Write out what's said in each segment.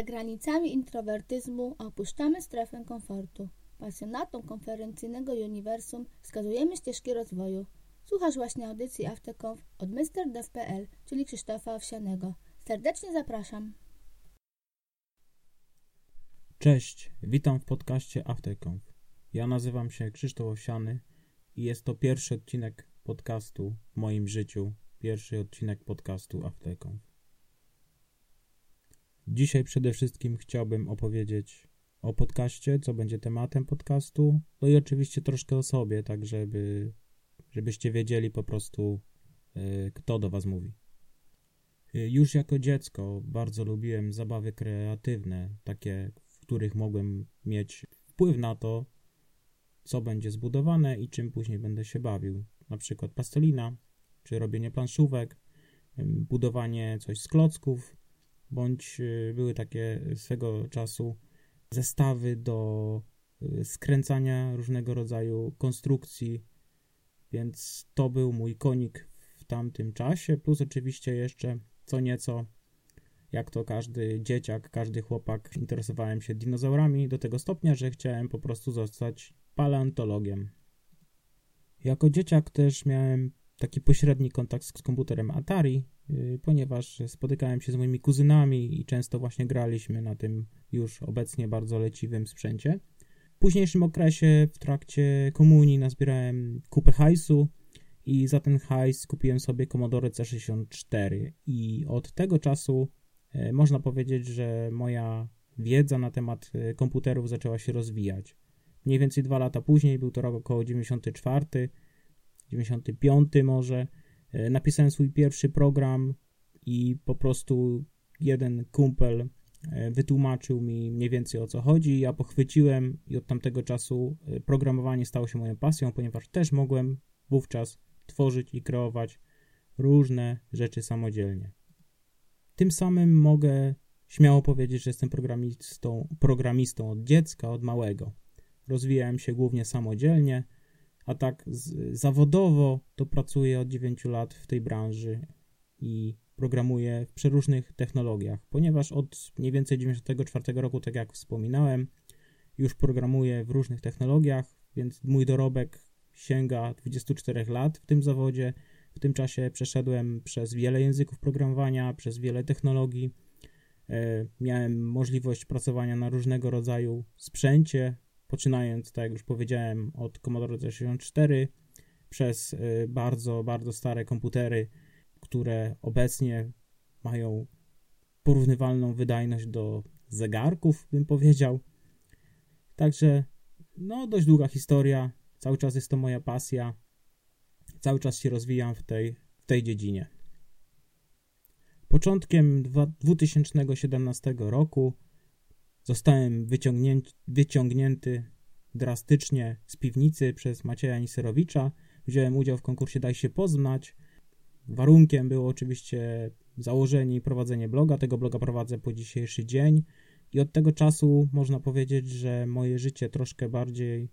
Poza granicami introwertyzmu opuszczamy strefę komfortu. Pasjonatom konferencyjnego uniwersum wskazujemy ścieżki rozwoju. Słuchasz właśnie audycji Afterconf od MrDev.pl, czyli Krzysztofa Owsianego. Serdecznie zapraszam. Cześć, witam w podcaście Afterconf. Ja nazywam się Krzysztof Owsiany i jest to pierwszy odcinek podcastu w moim życiu, pierwszy odcinek podcastu Afterconf. Dzisiaj przede wszystkim chciałbym opowiedzieć o podcaście, co będzie tematem podcastu, no i oczywiście troszkę o sobie, tak żeby, żebyście wiedzieli po prostu, yy, kto do Was mówi. Yy, już jako dziecko bardzo lubiłem zabawy kreatywne, takie, w których mogłem mieć wpływ na to, co będzie zbudowane i czym później będę się bawił. Na przykład pastelina, czy robienie planszówek, budowanie coś z klocków, bądź y, były takie swego czasu zestawy do y, skręcania różnego rodzaju konstrukcji, więc to był mój konik w tamtym czasie, plus oczywiście jeszcze co nieco, jak to każdy dzieciak, każdy chłopak, interesowałem się dinozaurami do tego stopnia, że chciałem po prostu zostać paleontologiem. Jako dzieciak też miałem taki pośredni kontakt z komputerem Atari, ponieważ spotykałem się z moimi kuzynami i często właśnie graliśmy na tym już obecnie bardzo leciwym sprzęcie. W późniejszym okresie, w trakcie komunii, nazbierałem kupę hajsu i za ten hajs kupiłem sobie Commodore C64 i od tego czasu e, można powiedzieć, że moja wiedza na temat e, komputerów zaczęła się rozwijać. Mniej więcej dwa lata później, był to rok około 94, 95 może, napisałem swój pierwszy program i po prostu jeden kumpel e, wytłumaczył mi mniej więcej o co chodzi. Ja pochwyciłem i od tamtego czasu e, programowanie stało się moją pasją, ponieważ też mogłem wówczas tworzyć i kreować różne rzeczy samodzielnie. Tym samym mogę śmiało powiedzieć, że jestem programistą, programistą od dziecka, od małego. Rozwijałem się głównie samodzielnie a tak z, zawodowo to pracuję od 9 lat w tej branży i programuję w przeróżnych technologiach, ponieważ od mniej więcej 94 roku, tak jak wspominałem, już programuję w różnych technologiach, więc mój dorobek sięga 24 lat w tym zawodzie. W tym czasie przeszedłem przez wiele języków programowania, przez wiele technologii. E, miałem możliwość pracowania na różnego rodzaju sprzęcie, poczynając, tak jak już powiedziałem, od Commodore 64 przez y, bardzo, bardzo stare komputery, które obecnie mają porównywalną wydajność do zegarków, bym powiedział. Także, no, dość długa historia. Cały czas jest to moja pasja. Cały czas się rozwijam w tej, w tej dziedzinie. Początkiem 2017 roku Zostałem wyciągnięty, wyciągnięty drastycznie z piwnicy przez Macieja Niserowicza. Wziąłem udział w konkursie Daj się poznać. Warunkiem było oczywiście założenie i prowadzenie bloga. Tego bloga prowadzę po dzisiejszy dzień. I od tego czasu można powiedzieć, że moje życie troszkę bardziej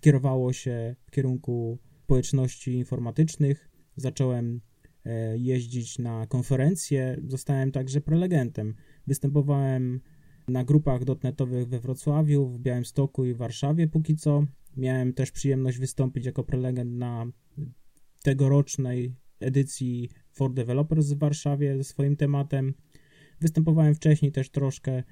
kierowało się w kierunku społeczności informatycznych. Zacząłem e, jeździć na konferencje, zostałem także prelegentem. Występowałem na grupach dotnetowych we Wrocławiu, w Białymstoku i Warszawie póki co. Miałem też przyjemność wystąpić jako prelegent na tegorocznej edycji For Developers w Warszawie ze swoim tematem. Występowałem wcześniej też troszkę,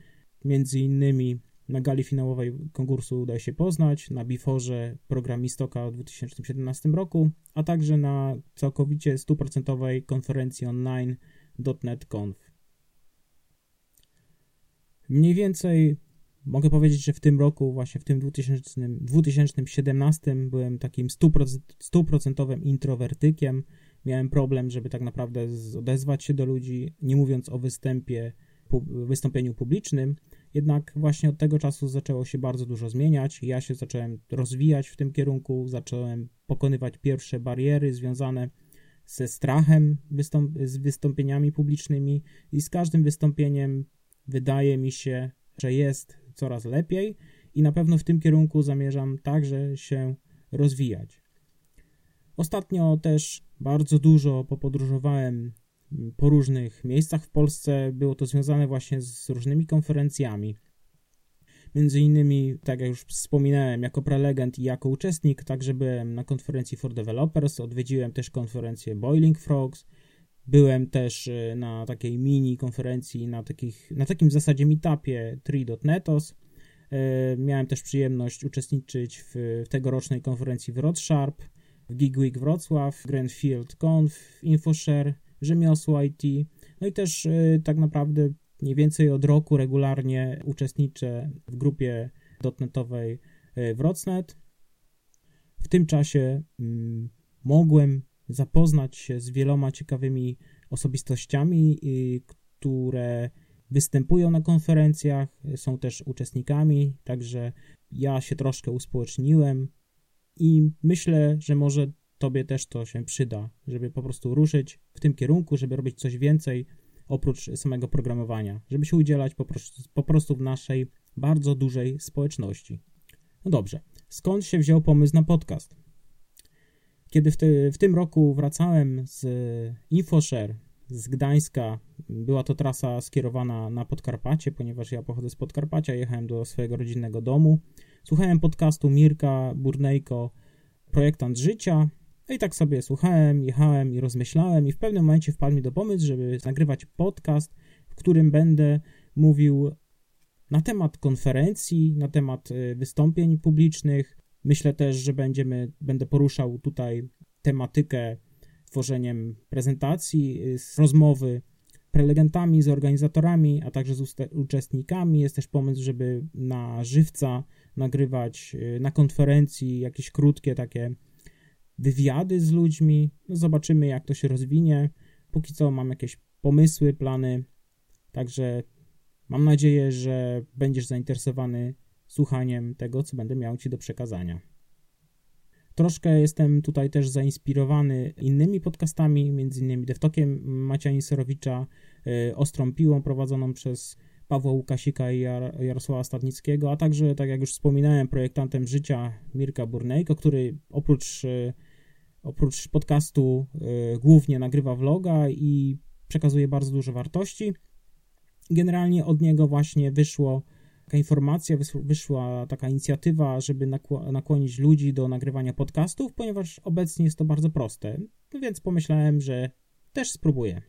między innymi na gali finałowej konkursu Daj się poznać, na Biforze Programistoka w 2017 roku, a także na całkowicie stuprocentowej konferencji online .NET Conf. Mniej więcej mogę powiedzieć, że w tym roku, właśnie w tym 2000, 2017 byłem takim stuprocentowym introwertykiem. Miałem problem, żeby tak naprawdę odezwać się do ludzi, nie mówiąc o występie, wystąpieniu publicznym. Jednak właśnie od tego czasu zaczęło się bardzo dużo zmieniać. Ja się zacząłem rozwijać w tym kierunku, zacząłem pokonywać pierwsze bariery związane ze strachem wystąp z wystąpieniami publicznymi i z każdym wystąpieniem wydaje mi się, że jest coraz lepiej i na pewno w tym kierunku zamierzam także się rozwijać. Ostatnio też bardzo dużo popodróżowałem po różnych miejscach w Polsce. Było to związane właśnie z różnymi konferencjami. Między innymi, tak jak już wspominałem, jako prelegent i jako uczestnik, także byłem na konferencji for Developers, odwiedziłem też konferencję Boiling Frogs, byłem też e, na takiej mini konferencji, na, takich, na takim w zasadzie meetupie 3.netos. E, miałem też przyjemność uczestniczyć w, w tegorocznej konferencji w RodSharp, w GigWeek Wrocław, Grandfield Conf, InfoShare, Rzemiosło IT. No i też e, tak naprawdę mniej więcej od roku regularnie uczestniczę w grupie dotnetowej Wrocnet. W tym czasie mm, mogłem zapoznać się z wieloma ciekawymi osobistościami, które występują na konferencjach, są też uczestnikami, także ja się troszkę uspołeczniłem i myślę, że może Tobie też to się przyda, żeby po prostu ruszyć w tym kierunku, żeby robić coś więcej oprócz samego programowania, żeby się udzielać po prostu, po prostu w naszej bardzo dużej społeczności. No dobrze, skąd się wziął pomysł na podcast? Kiedy w, w tym roku wracałem z InfoShare z Gdańska, była to trasa skierowana na Podkarpacie, ponieważ ja pochodzę z Podkarpacia, jechałem do swojego rodzinnego domu. Słuchałem podcastu Mirka Burnejko, projektant życia. No i tak sobie słuchałem, jechałem i rozmyślałem i w pewnym momencie wpadł mi do pomysłu, żeby nagrywać podcast, w którym będę mówił na temat konferencji, na temat y, wystąpień publicznych, Myślę też, że będziemy, będę poruszał tutaj tematykę tworzeniem prezentacji, y, rozmowy prelegentami, z organizatorami, a także z uczestnikami. Jest też pomysł, żeby na żywca nagrywać y, na konferencji jakieś krótkie takie wywiady z ludźmi. No zobaczymy, jak to się rozwinie. Póki co mam jakieś pomysły, plany, także mam nadzieję, że będziesz zainteresowany słuchaniem tego, co będę miał Ci do przekazania. Troszkę jestem tutaj też zainspirowany innymi podcastami, między innymi Devtokiem Macia Inserowicza, y, Ostrą Piłą prowadzoną przez Pawła Łukasika i Jar Jarosława Stadnickiego, a także, tak jak już wspominałem, projektantem życia Mirka Burnejko, który oprócz, y, oprócz podcastu y, głównie nagrywa vloga i przekazuje bardzo dużo wartości. Generalnie od niego właśnie wyszło taka informacja, wyszła taka inicjatywa, żeby nakłonić ludzi do nagrywania podcastów, ponieważ obecnie jest to bardzo proste, więc pomyślałem, że też spróbuję.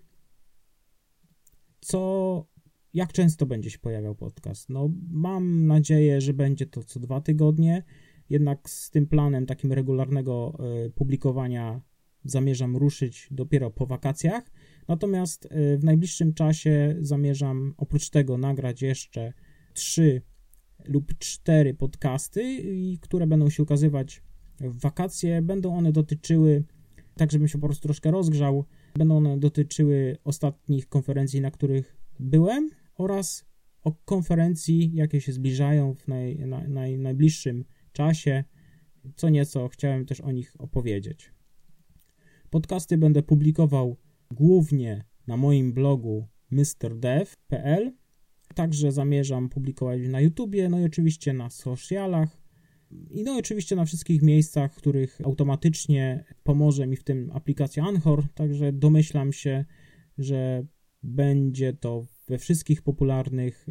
Co, jak często będzie się pojawiał podcast? No, mam nadzieję, że będzie to co dwa tygodnie, jednak z tym planem takim regularnego y, publikowania zamierzam ruszyć dopiero po wakacjach. Natomiast y, w najbliższym czasie zamierzam oprócz tego nagrać jeszcze trzy lub cztery podcasty, które będą się ukazywać w wakacje. Będą one dotyczyły, tak żebym się po prostu troszkę rozgrzał, będą one dotyczyły ostatnich konferencji, na których byłem oraz o konferencji, jakie się zbliżają w naj, na, naj, najbliższim czasie. Co nieco chciałem też o nich opowiedzieć. Podcasty będę publikował głównie na moim blogu mrdev.pl Także zamierzam publikować na YouTubie, no i oczywiście na socialach. I no oczywiście na wszystkich miejscach, w których automatycznie pomoże mi w tym aplikacja Anchor, także domyślam się, że będzie to we wszystkich popularnych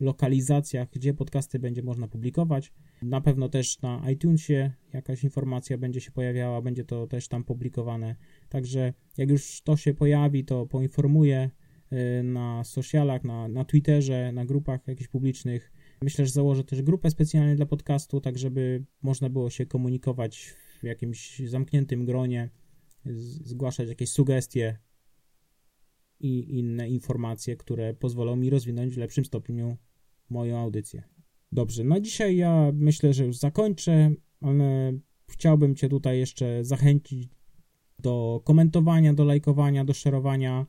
lokalizacjach, gdzie podcasty będzie można publikować. Na pewno też na iTunesie jakaś informacja będzie się pojawiała, będzie to też tam publikowane. Także jak już to się pojawi, to poinformuję na socialach, na, na Twitterze, na grupach jakichś publicznych. Myślę, że założę też grupę specjalnie dla podcastu, tak żeby można było się komunikować w jakimś zamkniętym gronie, zgłaszać jakieś sugestie i inne informacje, które pozwolą mi rozwinąć w lepszym stopniu moją audycję. Dobrze, na dzisiaj ja myślę, że już zakończę, ale chciałbym Cię tutaj jeszcze zachęcić do komentowania, do lajkowania, do szerowania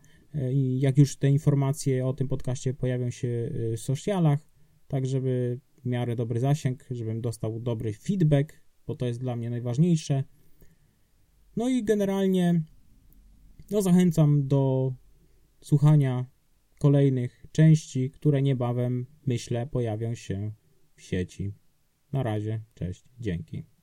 i jak już te informacje o tym podcaście pojawią się e, w socialach, tak żeby w miarę dobry zasięg, żebym dostał dobry feedback, bo to jest dla mnie najważniejsze. No i generalnie no zachęcam do słuchania kolejnych części, które niebawem, myślę, pojawią się w sieci. Na razie, cześć, dzięki.